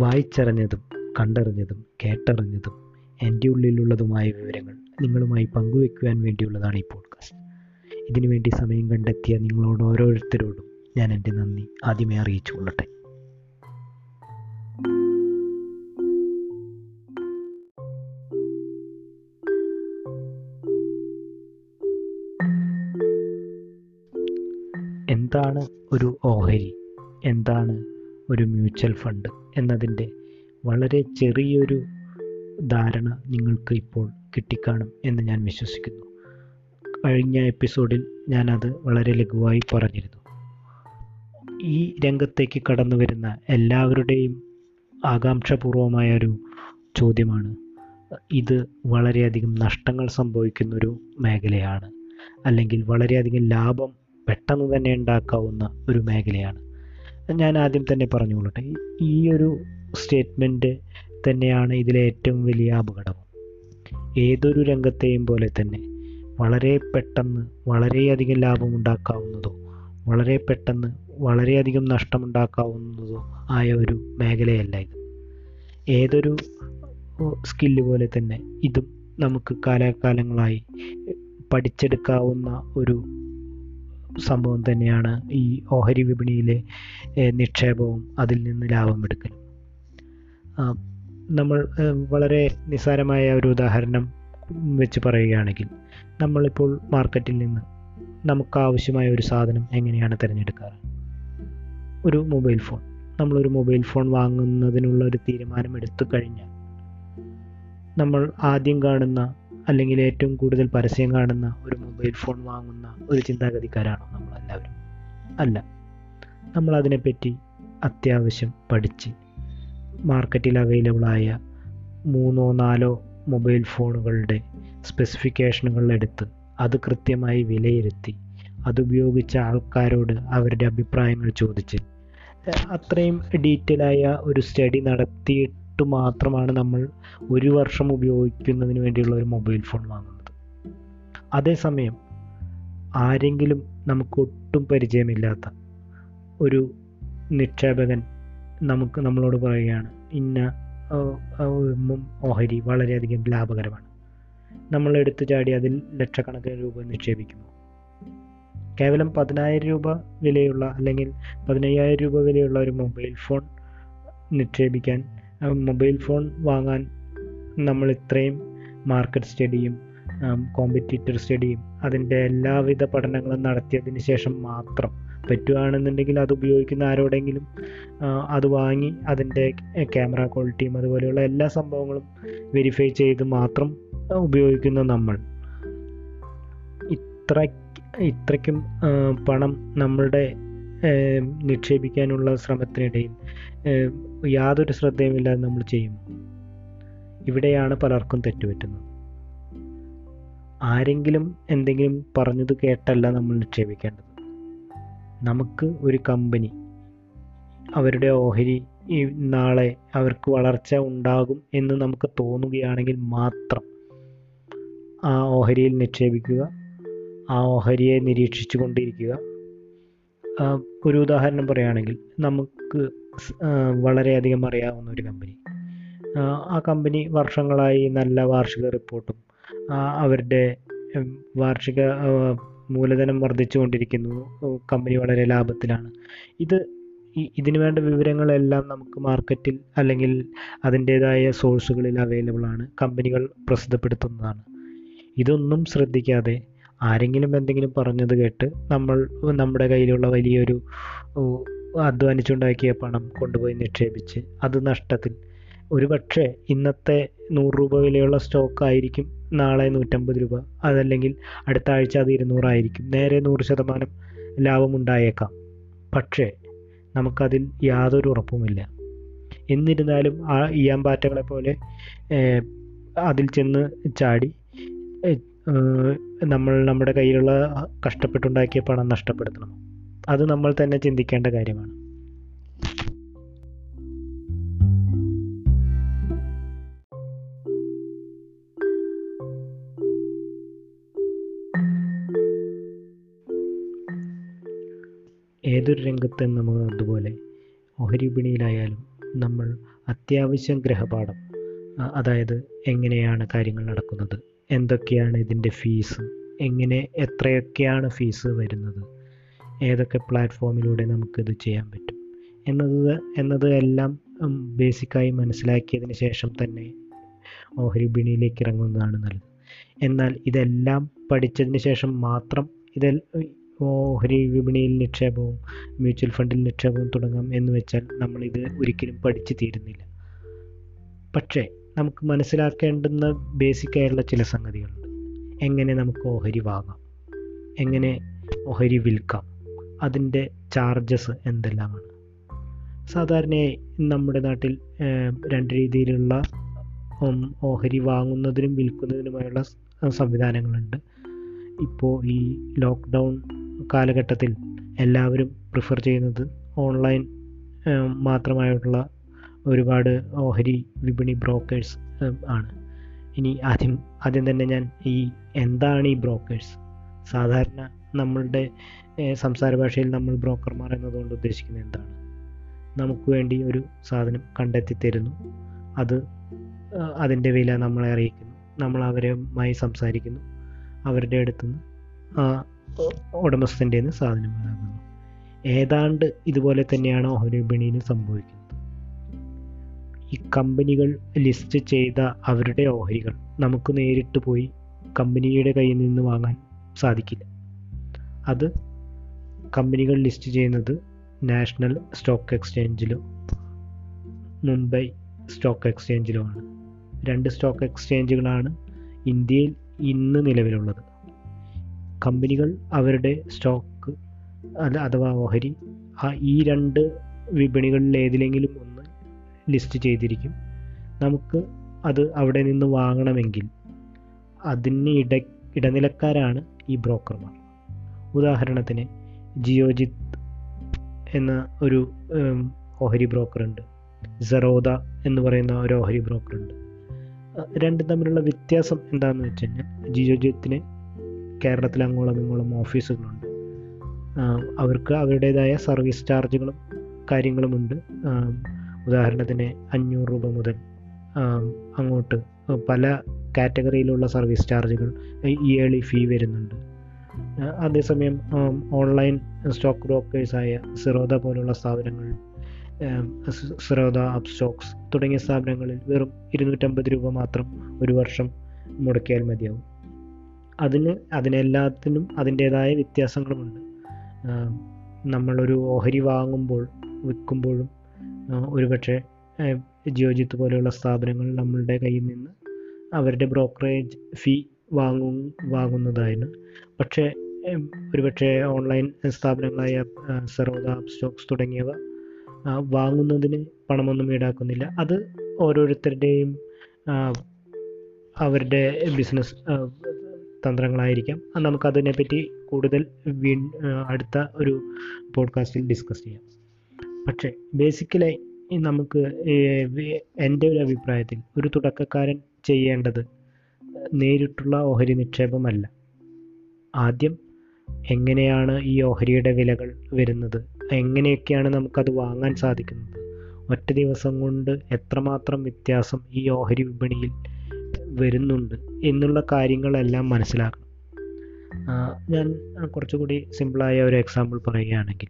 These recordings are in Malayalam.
വായിച്ചറിഞ്ഞതും കണ്ടറിഞ്ഞതും കേട്ടറിഞ്ഞതും എന്റെ ഉള്ളിലുള്ളതുമായ വിവരങ്ങൾ നിങ്ങളുമായി പങ്കുവെക്കുവാൻ വേണ്ടിയുള്ളതാണ് ഈ പോഡ്കാസ്റ്റ് ഇതിനുവേണ്ടി സമയം കണ്ടെത്തിയ നിങ്ങളോട് ഓരോരുത്തരോടും ഞാൻ എന്റെ നന്ദി ആദ്യമേ അറിയിച്ചു കൊള്ളട്ടെ. എന്താണ് ഒരു ഓഹരി? എന്താണ് ഒരു മ്യൂച്വൽ ഫണ്ട് എന്നതിന്റെ വളരെ ചെറിയൊരു ധാരണ നിങ്ങൾക്ക് ഇപ്പോൾ കിട്ടിക്കാണും എന്ന് ഞാൻ വിശ്വസിക്കുന്നു. കഴിഞ്ഞ എപ്പിസോഡിൽ ഞാനത് വളരെ ലഘുവായി പറഞ്ഞിരുന്നു. ഈ രംഗത്തേക്ക് കടന്നു വരുന്ന എല്ലാവരുടെയും ആകാംക്ഷപൂർവമായ ഒരു ചോദ്യമാണ് ഇത് വളരെയധികം നഷ്ടങ്ങൾ സംഭവിക്കുന്നൊരു മേഖലയാണ് അല്ലെങ്കിൽ വളരെയധികം ലാഭം പെട്ടെന്ന് തന്നെ ഉണ്ടാക്കാവുന്ന ഒരു മേഖലയാണ്. ഞാൻ ആദ്യം തന്നെ പറഞ്ഞുകൊള്ളട്ടെ ഈ ഒരു സ്റ്റേറ്റ്മെന്റ് തന്നെയാണ് ഇതിലെ ഏറ്റവും വലിയ അപകടം. ഏതൊരു രംഗത്തെയും പോലെ തന്നെ വളരെ പെട്ടെന്ന് വളരെയധികം ലാഭമുണ്ടാക്കാവുന്നതോ വളരെ പെട്ടെന്ന് വളരെയധികം നഷ്ടമുണ്ടാക്കാവുന്നതോ ആയ ഒരു മേഖലയല്ല ഇത്. ഏതൊരു സ്കില്ല് പോലെ തന്നെ ഇതും നമുക്ക് കാലാകാലങ്ങളായി പഠിച്ചെടുക്കാവുന്ന ഒരു സംഭവം തന്നെയാണ് ഈ ഓഹരി വിപണിയിലെ നിക്ഷേപവും അതിൽ നിന്ന് ലാഭം എടുക്കലും നമ്മൾ വളരെ നിസ്സാരമായ ഒരു ഉദാഹരണം വെച്ച് പറയുകയാണെങ്കിൽ നമ്മളിപ്പോൾ മാർക്കറ്റിൽ നിന്ന് നമുക്ക് ആവശ്യമായ ഒരു സാധനം എങ്ങനെയാണ് തിരഞ്ഞെടുക്കാറ്? ഒരു മൊബൈൽ ഫോൺ. നമ്മളൊരു മൊബൈൽ ഫോൺ വാങ്ങുന്നതിനുള്ള ഒരു തീരുമാനം എടുത്തു കഴിഞ്ഞാൽ നമ്മൾ ആദ്യം കാണുന്ന അല്ലെങ്കിൽ ഏറ്റവും കൂടുതൽ പരസ്യം കാണുന്ന ഒരു മൊബൈൽ ഫോൺ വാങ്ങുന്ന ഒരു ചിന്താഗതിക്കാരാണോ നമ്മളെല്ലാവരും? അല്ല. നമ്മൾ അതിനെപ്പറ്റി അത്യാവശ്യം പഠിച്ച് മാർക്കറ്റിൽ അവൈലബിളായ മൂന്നോ നാലോ മൊബൈൽ ഫോണുകളുടെ സ്പെസിഫിക്കേഷനുകൾ എടുത്ത് അത് കൃത്യമായി വിലയിരുത്തി അതുപയോഗിച്ച ആൾക്കാരോട് അവരുടെ അഭിപ്രായങ്ങൾ ചോദിച്ച് അത്രയും ഡീറ്റെയിൽ ആയ ഒരു സ്റ്റഡി നടത്തിയിട്ട് മാത്രമാണ് നമ്മൾ ഒരു വർഷം ഉപയോഗിക്കുന്നതിന് വേണ്ടിയുള്ള ഒരു മൊബൈൽ ഫോൺ വാങ്ങുന്നത്. അതേസമയം ആരെങ്കിലും നമുക്ക് ഒട്ടും പരിചയമില്ലാത്ത ഒരു നിക്ഷേപകൻ നമുക്ക് നമ്മളോട് പറയുകയാണ് ഇന്ന ഓഹരി വളരെയധികം ലാഭകരമാണ്. നമ്മൾ എടുത്തു ചാടി അതിൽ ലക്ഷക്കണക്കിന് രൂപ നിക്ഷേപിക്കുന്നു. കേവലം പതിനായിരം രൂപ വിലയുള്ള അല്ലെങ്കിൽ പതിനയ്യായിരം രൂപ വിലയുള്ള ഒരു മൊബൈൽ ഫോൺ നിക്ഷേപിക്കാൻ മൊബൈൽ ഫോൺ വാങ്ങാൻ നമ്മൾ ഇത്രയും മാർക്കറ്റ് സ്റ്റഡിയും കോമ്പറ്റീറ്റർ സ്റ്റഡിയും അതിന്റെ എല്ലാവിധ പഠനങ്ങളും നടത്തിയതിന് ശേഷം മാത്രം പറ്റുകയാണെന്നുണ്ടെങ്കിൽ അത് ഉപയോഗിക്കുന്ന ആരോടെങ്കിലും അത് വാങ്ങി അതിന്റെ ക്യാമറ ക്വാളിറ്റിയും അതുപോലെയുള്ള എല്ലാ സംഭവങ്ങളും വെരിഫൈ ചെയ്ത് മാത്രം ഉപയോഗിക്കുന്ന നമ്മൾ. ഇത്ര ഇത്രയ്ക്കും പണം നമ്മളുടെ നിക്ഷേപിക്കാനുള്ള ശ്രമത്തിനിടയിൽ യാതൊരു ശ്രദ്ധയുമില്ലാതെ നമ്മൾ ചെയ്യും. ഇവിടെയാണ് പലർക്കും തെറ്റുപറ്റുന്നത്. ആരെങ്കിലും എന്തെങ്കിലും പറഞ്ഞത് കേട്ടല്ല നമ്മൾ നിക്ഷേപിക്കേണ്ടത്. നമുക്ക് ഒരു കമ്പനി അവരുടെ ഓഹരി നാളെ അവർക്ക് വളർച്ച ഉണ്ടാകും എന്ന് നമുക്ക് തോന്നുകയാണെങ്കിൽ മാത്രം ആ ഓഹരിയിൽ നിക്ഷേപിക്കുക ആ ഓഹരിയെ നിരീക്ഷിച്ചു കൊണ്ടിരിക്കുക ഒരു ഉദാഹരണം പറയുകയാണെങ്കിൽ നമുക്ക് വളരെയധികം അറിയാവുന്ന ഒരു കമ്പനി ആ കമ്പനി വർഷങ്ങളായി നല്ല വാർഷിക റിപ്പോർട്ടും അവരുടെ വാർഷിക മൂലധനം വർദ്ധിച്ചുകൊണ്ടിരിക്കുന്നു കമ്പനി വളരെ ലാഭത്തിലാണ്. ഇത് ഇതിനു വേണ്ട വിവരങ്ങളെല്ലാം നമുക്ക് മാർക്കറ്റിൽ അല്ലെങ്കിൽ അതിന്റേതായ സോഴ്സുകളിൽ അവൈലബിൾ ആണ് കമ്പനികൾ പ്രസിദ്ധപ്പെടുത്തുന്നതാണ്. ഇതൊന്നും ശ്രദ്ധിക്കാതെ ആരെങ്കിലും എന്തെങ്കിലും പറഞ്ഞത് കേട്ട് നമ്മൾ നമ്മുടെ കയ്യിലുള്ള വലിയൊരു അധ്വാനിച്ചുണ്ടാക്കിയ പണം കൊണ്ടുപോയി നിക്ഷേപിച്ച് അത് നഷ്ടത്തിൽ. ഒരു പക്ഷേ ഇന്നത്തെ നൂറ് രൂപ വിലയുള്ള സ്റ്റോക്ക് ആയിരിക്കും നാളെ നൂറ്റമ്പത് രൂപ. അതല്ലെങ്കിൽ അടുത്ത ആഴ്ച അത് ഇരുന്നൂറായിരിക്കും നേരെ നൂറ് ശതമാനം ലാഭമുണ്ടായേക്കാം പക്ഷേ നമുക്കതിൽ യാതൊരു ഉറപ്പുമില്ല. എന്നിരുന്നാലും ആ ഇയാമ്പാറ്റകളെ പോലെ അതിൽ ചെന്ന് ചാടി നമ്മൾ നമ്മുടെ കയ്യിലുള്ള കഷ്ടപ്പെട്ടുണ്ടാക്കിയ പണം നഷ്ടപ്പെടുത്തണം. അത് നമ്മൾ തന്നെ ചിന്തിക്കേണ്ട കാര്യമാണ്. ഏതൊരു രംഗത്ത് നമ്മൾ അതുപോലെ ഓഹരി വിപണിയിലായാലും നമ്മൾ അത്യാവശ്യം ഗ്രഹപാഠം അതായത് എങ്ങനെയാണ് കാര്യങ്ങൾ നടക്കുന്നത്. എന്തൊക്കെയാണ് ഇതിന്റെ ഫീസ് എങ്ങനെ എത്രയൊക്കെയാണ് ഫീസ് വരുന്നത്? ഏതൊക്കെ പ്ലാറ്റ്ഫോമിലൂടെ നമുക്കിത് ചെയ്യാൻ പറ്റും? എന്നത് എന്നത് എല്ലാം ബേസിക്കായി മനസ്സിലാക്കിയതിന് ശേഷം തന്നെ ഓഹരി വിപണിയിലേക്ക് ഇറങ്ങുന്നതാണ് നല്ലത്. എന്നാൽ ഇതെല്ലാം പഠിച്ചതിന് ശേഷം മാത്രം ഇതെൽ ഓഹരി വിപണിയിൽ നിക്ഷേപവും മ്യൂച്വൽ ഫണ്ടിൽ നിക്ഷേപവും തുടങ്ങാം എന്ന് വെച്ചാൽ നമ്മളിത് ഒരിക്കലും പഠിച്ചു തീരുന്നില്ല. പക്ഷേ നമുക്ക് മനസ്സിലാക്കേണ്ടുന്ന ബേസിക് ആയിട്ടുള്ള ചില സംഗതികളുണ്ട്. എങ്ങനെ നമുക്ക് ഓഹരി വാങ്ങാം? എങ്ങനെ ഓഹരി വിൽക്കാം? അതിന്റെ ചാർജസ് എന്തെല്ലാമാണ്? സാധാരണയായി നമ്മുടെ നാട്ടിൽ രണ്ട് രീതിയിലുള്ള ഓഹരി വാങ്ങുന്നതിനും വിൽക്കുന്നതിനുമായുള്ള സംവിധാനങ്ങളുണ്ട്. ഇപ്പോൾ ഈ ലോക്ക്ഡൗൺ കാലഘട്ടത്തിൽ എല്ലാവരും പ്രിഫർ ചെയ്യുന്നത് ഓൺലൈൻ മാത്രമായിട്ടുള്ള ഒരുപാട് ഓഹരി വിപണി ബ്രോക്കേഴ്സ് ആണ്. ഇനി ആദ്യം ആദ്യം തന്നെ ഞാൻ ഈ എന്താണ് ഈ ബ്രോക്കേഴ്സ്? സാധാരണ നമ്മളുടെ സംസാര ഭാഷയിൽ നമ്മൾ ബ്രോക്കർമാർ എന്നതുകൊണ്ട് ഉദ്ദേശിക്കുന്നത് എന്താണ്? നമുക്ക് വേണ്ടി ഒരു സാധനം കണ്ടെത്തി തരുന്നു. അത് അതിന്റെ വില നമ്മളെ അറിയിക്കുന്നു. നമ്മൾ അവരുമായി സംസാരിക്കുന്നു. അവരുടെ അടുത്ത് നിന്ന് ആ ഉടമസ്ഥന്റെ സാധനം വാങ്ങുന്നു. ഏതാണ്ട് ഇതുപോലെ തന്നെയാണ് ഓഹരി വിപണിയിൽ സംഭവിക്കുന്നത്. ഈ കമ്പനികൾ ലിസ്റ്റ് ചെയ്ത അവരുടെ ഓഹരികൾ നമുക്ക് നേരിട്ട് പോയി കമ്പനിയുടെ കയ്യിൽ നിന്ന് വാങ്ങാൻ സാധിക്കില്ല. അത് കമ്പനികൾ ലിസ്റ്റ് ചെയ്യുന്നത് നാഷണൽ സ്റ്റോക്ക് എക്സ്ചേഞ്ചിലോ മുംബൈ സ്റ്റോക്ക് എക്സ്ചേഞ്ചിലോ ആണ്. രണ്ട് സ്റ്റോക്ക് എക്സ്ചേഞ്ചുകളാണ് ഇന്ത്യയിൽ ഇന്ന് നിലവിലുള്ളത്. കമ്പനികൾ അവരുടെ സ്റ്റോക്ക് അഥവാ ഓഹരി ഈ രണ്ട് വിപണികളിൽ ഏതിലെങ്കിലും ലിസ്റ്റ് ചെയ്തിരിക്കും. നമുക്ക് അത് അവിടെ നിന്ന് വാങ്ങണമെങ്കിൽ അതിന് ഇട ഇടനിലക്കാരാണ് ഈ ബ്രോക്കർമാർ. ഉദാഹരണത്തിന് ജിയോജിത്ത് എന്ന ഒരു ഓഹരി ബ്രോക്കറുണ്ട്. സെറോദ എന്ന് പറയുന്ന ഒരു ഓഹരി ബ്രോക്കറുണ്ട്. രണ്ടും തമ്മിലുള്ള വ്യത്യാസം എന്താണെന്ന് വെച്ച് കഴിഞ്ഞാൽ ജിയോജിത്തിന് കേരളത്തിൽ അങ്ങോളം ഇങ്ങോളം ഓഫീസുകളുണ്ട് അവർക്ക് അവരുടേതായ സർവീസ് ചാർജുകളും കാര്യങ്ങളുമുണ്ട്. ഉദാഹരണത്തിന് അഞ്ഞൂറ് രൂപ മുതൽ അങ്ങോട്ട് പല കാറ്റഗറിയിലുള്ള സർവീസ് ചാർജുകൾ ഇയർലി ഫീ വരുന്നുണ്ട്. അതേസമയം ഓൺലൈൻ സ്റ്റോക്ക് ബ്രോക്കേഴ്സായ സിറോദ പോലുള്ള സ്ഥാപനങ്ങൾ സിറോദ അപ് സ്റ്റോക്സ് തുടങ്ങിയ സ്ഥാപനങ്ങളിൽ വെറും ഇരുന്നൂറ്റമ്പത് രൂപ മാത്രം ഒരു വർഷം മുടക്കിയാൽ മതിയാവും. അതിന് അതിനെല്ലാത്തിനും അതിന്റേതായ വ്യത്യാസങ്ങളുമുണ്ട്. നമ്മളൊരു ഓഹരി വാങ്ങുമ്പോൾ വിൽക്കുമ്പോഴും ഒരുപക്ഷെ ജിയോജിത്ത് പോലെയുള്ള സ്ഥാപനങ്ങൾ നമ്മളുടെ കയ്യിൽ നിന്ന് അവരുടെ ബ്രോക്കറേജ് ഫീ വാങ്ങും വാങ്ങുന്നതായിരുന്നു. പക്ഷേ ഒരുപക്ഷെ ഓൺലൈൻ സ്ഥാപനങ്ങളായ സെറോദ സ്റ്റോക്സ് തുടങ്ങിയവ വാങ്ങുന്നതിന് പണമൊന്നും ഈടാക്കുന്നില്ല. അത് ഓരോരുത്തരുടെയും അവരുടെ ബിസിനസ് തന്ത്രങ്ങളായിരിക്കാം. നമുക്കതിനെപ്പറ്റി കൂടുതൽ വീ അടുത്ത ഒരു പോഡ്കാസ്റ്റിൽ ഡിസ്കസ് ചെയ്യാം. പക്ഷേ ബേസിക്കലായി നമുക്ക് എന്റെ ഒരു അഭിപ്രായത്തിൽ ഒരു തുടക്കക്കാരൻ ചെയ്യേണ്ടത് നേരിട്ടുള്ള ഓഹരി നിക്ഷേപമല്ല. ആദ്യം എങ്ങനെയാണ് ഈ ഓഹരിയുടെ വിലകൾ വരുന്നത്? എങ്ങനെയൊക്കെയാണ് നമുക്കത് വാങ്ങാൻ സാധിക്കുന്നത്? ഒറ്റ ദിവസം കൊണ്ട് എത്രമാത്രം വ്യത്യാസം ഈ ഓഹരി വിപണിയിൽ വരുന്നുണ്ട് എന്നുള്ള കാര്യങ്ങളെല്ലാം മനസ്സിലാക്കണം. ഞാൻ കുറച്ചുകൂടി സിമ്പിളായ ഒരു എക്സാമ്പിൾ പറയുകയാണെങ്കിൽ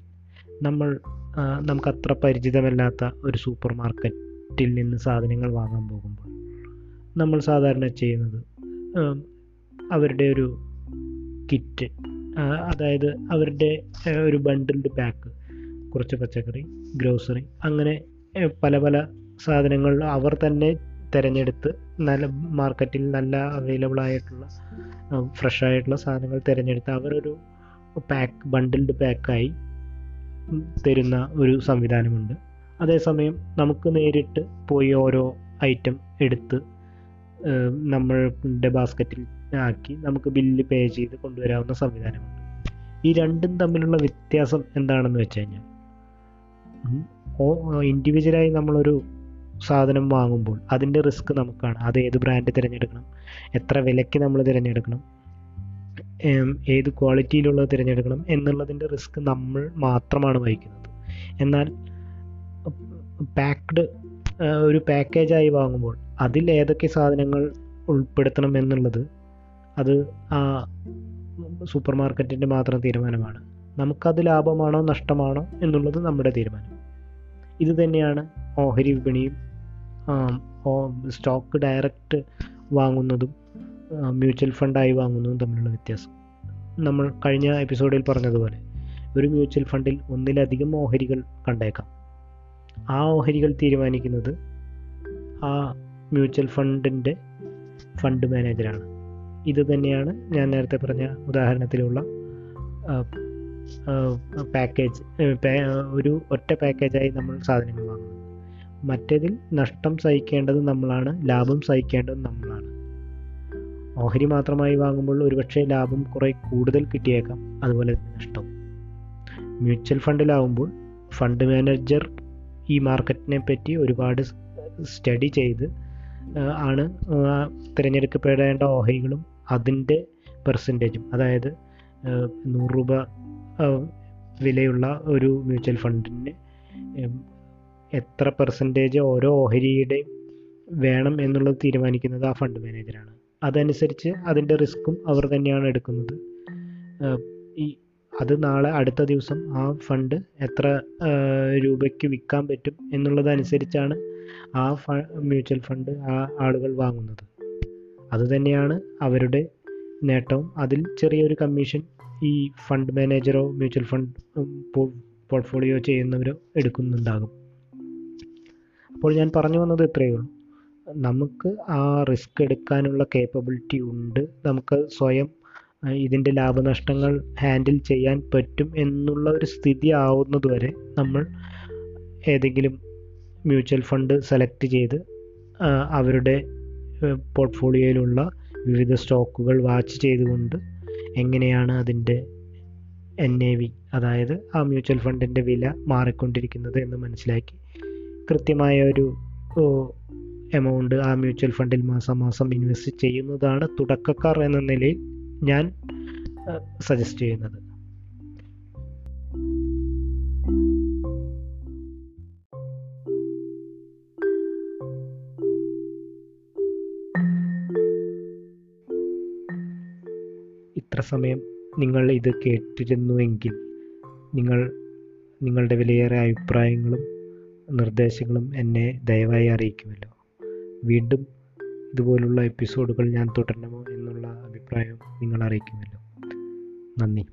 നമ്മൾ നമുക്കത്ര പരിചിതമല്ലാത്ത ഒരു സൂപ്പർ മാർക്കറ്റിൽ നിന്ന് സാധനങ്ങൾ വാങ്ങാൻ പോകുമ്പോൾ നമ്മൾ സാധാരണ ചെയ്യുന്നത് അവരുടെ ഒരു കിറ്റ് അതായത് അവരുടെ ഒരു ബണ്ടിൽഡ് പാക്ക് കുറച്ച് പച്ചക്കറി ഗ്രോസറി അങ്ങനെ പല പല സാധനങ്ങൾ അവർ തന്നെ തിരഞ്ഞെടുത്ത് നല്ല മാർക്കറ്റിൽ നല്ല അവൈലബിൾ ആയിട്ടുള്ള ഫ്രഷ് ആയിട്ടുള്ള സാധനങ്ങൾ തിരഞ്ഞെടുത്ത് അവരൊരു പാക്ക് ബണ്ടിൽഡ് പാക്കായി തരുന്ന ഒരു സംവിധാനമുണ്ട്. അതേസമയം നമുക്ക് നേരിട്ട് പോയി ഓരോ ഐറ്റം എടുത്ത് നമ്മളുടെ ബാസ്ക്കറ്റിൽ ആക്കി നമുക്ക് ബില്ല് പേ ചെയ്ത് കൊണ്ടുവരാവുന്ന സംവിധാനമുണ്ട്. ഈ രണ്ടും തമ്മിലുള്ള വ്യത്യാസം എന്താണെന്ന് വെച്ച് കഴിഞ്ഞാൽ ഇൻഡിവിജ്വലായി നമ്മളൊരു സാധനം വാങ്ങുമ്പോൾ അതിന്റെ റിസ്ക് നമുക്കാണ്. അത് ഏത് ബ്രാൻഡ് തിരഞ്ഞെടുക്കണം? എത്ര വിലയ്ക്ക് നമ്മൾ തിരഞ്ഞെടുക്കണം? ഏത് ക്വാളിറ്റിയിലുള്ളത് തിരഞ്ഞെടുക്കണം എന്നുള്ളതിന്റെ റിസ്ക് നമ്മൾ മാത്രമാണ് വഹിക്കുന്നത്. എന്നാൽ പാക്ക്ഡ് ഒരു പാക്കേജായി വാങ്ങുമ്പോൾ അതിൽ ഏതൊക്കെ സാധനങ്ങൾ ഉൾപ്പെടുത്തണം എന്നുള്ളത് അത് ആ സൂപ്പർ മാർക്കറ്റിന്റെ മാത്രം തീരുമാനമാണ്. നമുക്കത് ലാഭമാണോ നഷ്ടമാണോ എന്നുള്ളത് നമ്മുടെ തീരുമാനം. ഇത് തന്നെയാണ് ഓഹരി വിപണിയും സ്റ്റോക്ക് ഡയറക്റ്റ് വാങ്ങുന്നതും മ്യൂച്വൽ ഫണ്ടായി വാങ്ങുന്നതും തമ്മിലുള്ള വ്യത്യാസം. നമ്മൾ കഴിഞ്ഞ എപ്പിസോഡിൽ പറഞ്ഞതുപോലെ ഒരു മ്യൂച്വൽ ഫണ്ടിൽ ഒന്നിലധികം ഓഹരികൾ കണ്ടേക്കാം. ആ ഓഹരികൾ തീരുമാനിക്കുന്നത് ആ മ്യൂച്വൽ ഫണ്ടിന്റെ ഫണ്ട് മാനേജറാണ് ഇത് തന്നെയാണ് ഞാൻ നേരത്തെ പറഞ്ഞ ഉദാഹരണത്തിലുള്ള പാക്കേജ് ഒരു ഒറ്റ പാക്കേജായി നമ്മൾ സാധനങ്ങൾ വാങ്ങുന്നത്. മറ്റേതിൽ നഷ്ടം സഹിക്കേണ്ടത് നമ്മളാണ് ലാഭം സഹിക്കേണ്ടത് നമ്മളാണ്. ഓഹരി മാത്രമായി വാങ്ങുമ്പോൾ ഒരുപക്ഷെ ലാഭം കുറേ കൂടുതൽ കിട്ടിയേക്കാം. അതുപോലെ തന്നെ നഷ്ടവും. മ്യൂച്വൽ ഫണ്ടിലാവുമ്പോൾ ഫണ്ട് മാനേജർ ഈ മാർക്കറ്റിനെ പറ്റി ഒരുപാട് സ്റ്റഡി ചെയ്ത് ആണ് തിരഞ്ഞെടുക്കപ്പെടേണ്ട ഓഹരികളും അതിന്റെ പെർസെന്റേജും അതായത് നൂറ് രൂപ വിലയുള്ള ഒരു മ്യൂച്വൽ ഫണ്ടിന് എത്ര പെർസെന്റേജ് ഓരോ ഓഹരിയുടെയും വേണം എന്നുള്ളത് തീരുമാനിക്കുന്നത് ആ ഫണ്ട് മാനേജറാണ്. അതനുസരിച്ച് അതിന്റെ റിസ്ക്കും അവർ തന്നെയാണ് എടുക്കുന്നത്. ഈ അത് നാളെ അടുത്ത ദിവസം ആ ഫണ്ട് എത്ര രൂപയ്ക്ക് വിൽക്കാൻ പറ്റും എന്നുള്ളതനുസരിച്ചാണ് ആ ഫ മ്യൂച്വൽ ഫണ്ട് ആ ആളുകൾ വാങ്ങുന്നത്. അതുതന്നെയാണ് അവരുടെ നേട്ടവും. അതിൽ ചെറിയൊരു കമ്മീഷൻ ഈ ഫണ്ട് മാനേജറോ മ്യൂച്വൽ ഫണ്ട് പോർട്ട്ഫോളിയോ ചെയ്യുന്നവരോ എടുക്കുന്നുണ്ടാകും. അപ്പോൾ ഞാൻ പറഞ്ഞു വന്നത് ഇത്രയേ ഉള്ളൂ. നമുക്ക് ആ റിസ്ക് എടുക്കാനുള്ള കേപ്പബിലിറ്റി ഉണ്ട്. നമുക്ക് സ്വയം ഇതിന്റെ ലാഭനഷ്ടങ്ങൾ ഹാൻഡിൽ ചെയ്യാൻ പറ്റും എന്നുള്ള ഒരു സ്ഥിതി ആവുന്നത് വരെ നമ്മൾ ഏതെങ്കിലും മ്യൂച്വൽ ഫണ്ട് സെലക്ട് ചെയ്ത് അവരുടെ പോർട്ട്ഫോളിയോയിലുള്ള വിവിധ സ്റ്റോക്കുകൾ വാച്ച് ചെയ്തുകൊണ്ട് എങ്ങനെയാണ് അതിന്റെ എൻ എ വി അതായത് ആ മ്യൂച്വൽ ഫണ്ടിന്റെ വില മാറിക്കൊണ്ടിരിക്കുന്നത് എന്ന് മനസ്സിലാക്കി കൃത്യമായ ഒരു എമൗണ്ട് ആ മ്യൂച്വൽ ഫണ്ടിൽ മാസം ഇൻവെസ്റ്റ് ചെയ്യുന്നതാണ് തുടക്കക്കാർ എന്ന നിലയിൽ ഞാൻ സജസ്റ്റ് ചെയ്യുന്നത്. ഇത്ര സമയം നിങ്ങൾ ഇത് കേട്ടിരുന്നുവെങ്കിൽ നിങ്ങൾ നിങ്ങളുടെ വിലയേറെ അഭിപ്രായങ്ങളും നിർദ്ദേശങ്ങളും എന്നെ ദയവായി അറിയിക്കുമല്ലോ. വീണ്ടും ഇതുപോലുള്ള എപ്പിസോഡുകൾ ഞാൻ തുടരണമോ എന്നുള്ള അഭിപ്രായം നിങ്ങൾ അറിയിക്കുമല്ലോ. നന്ദി.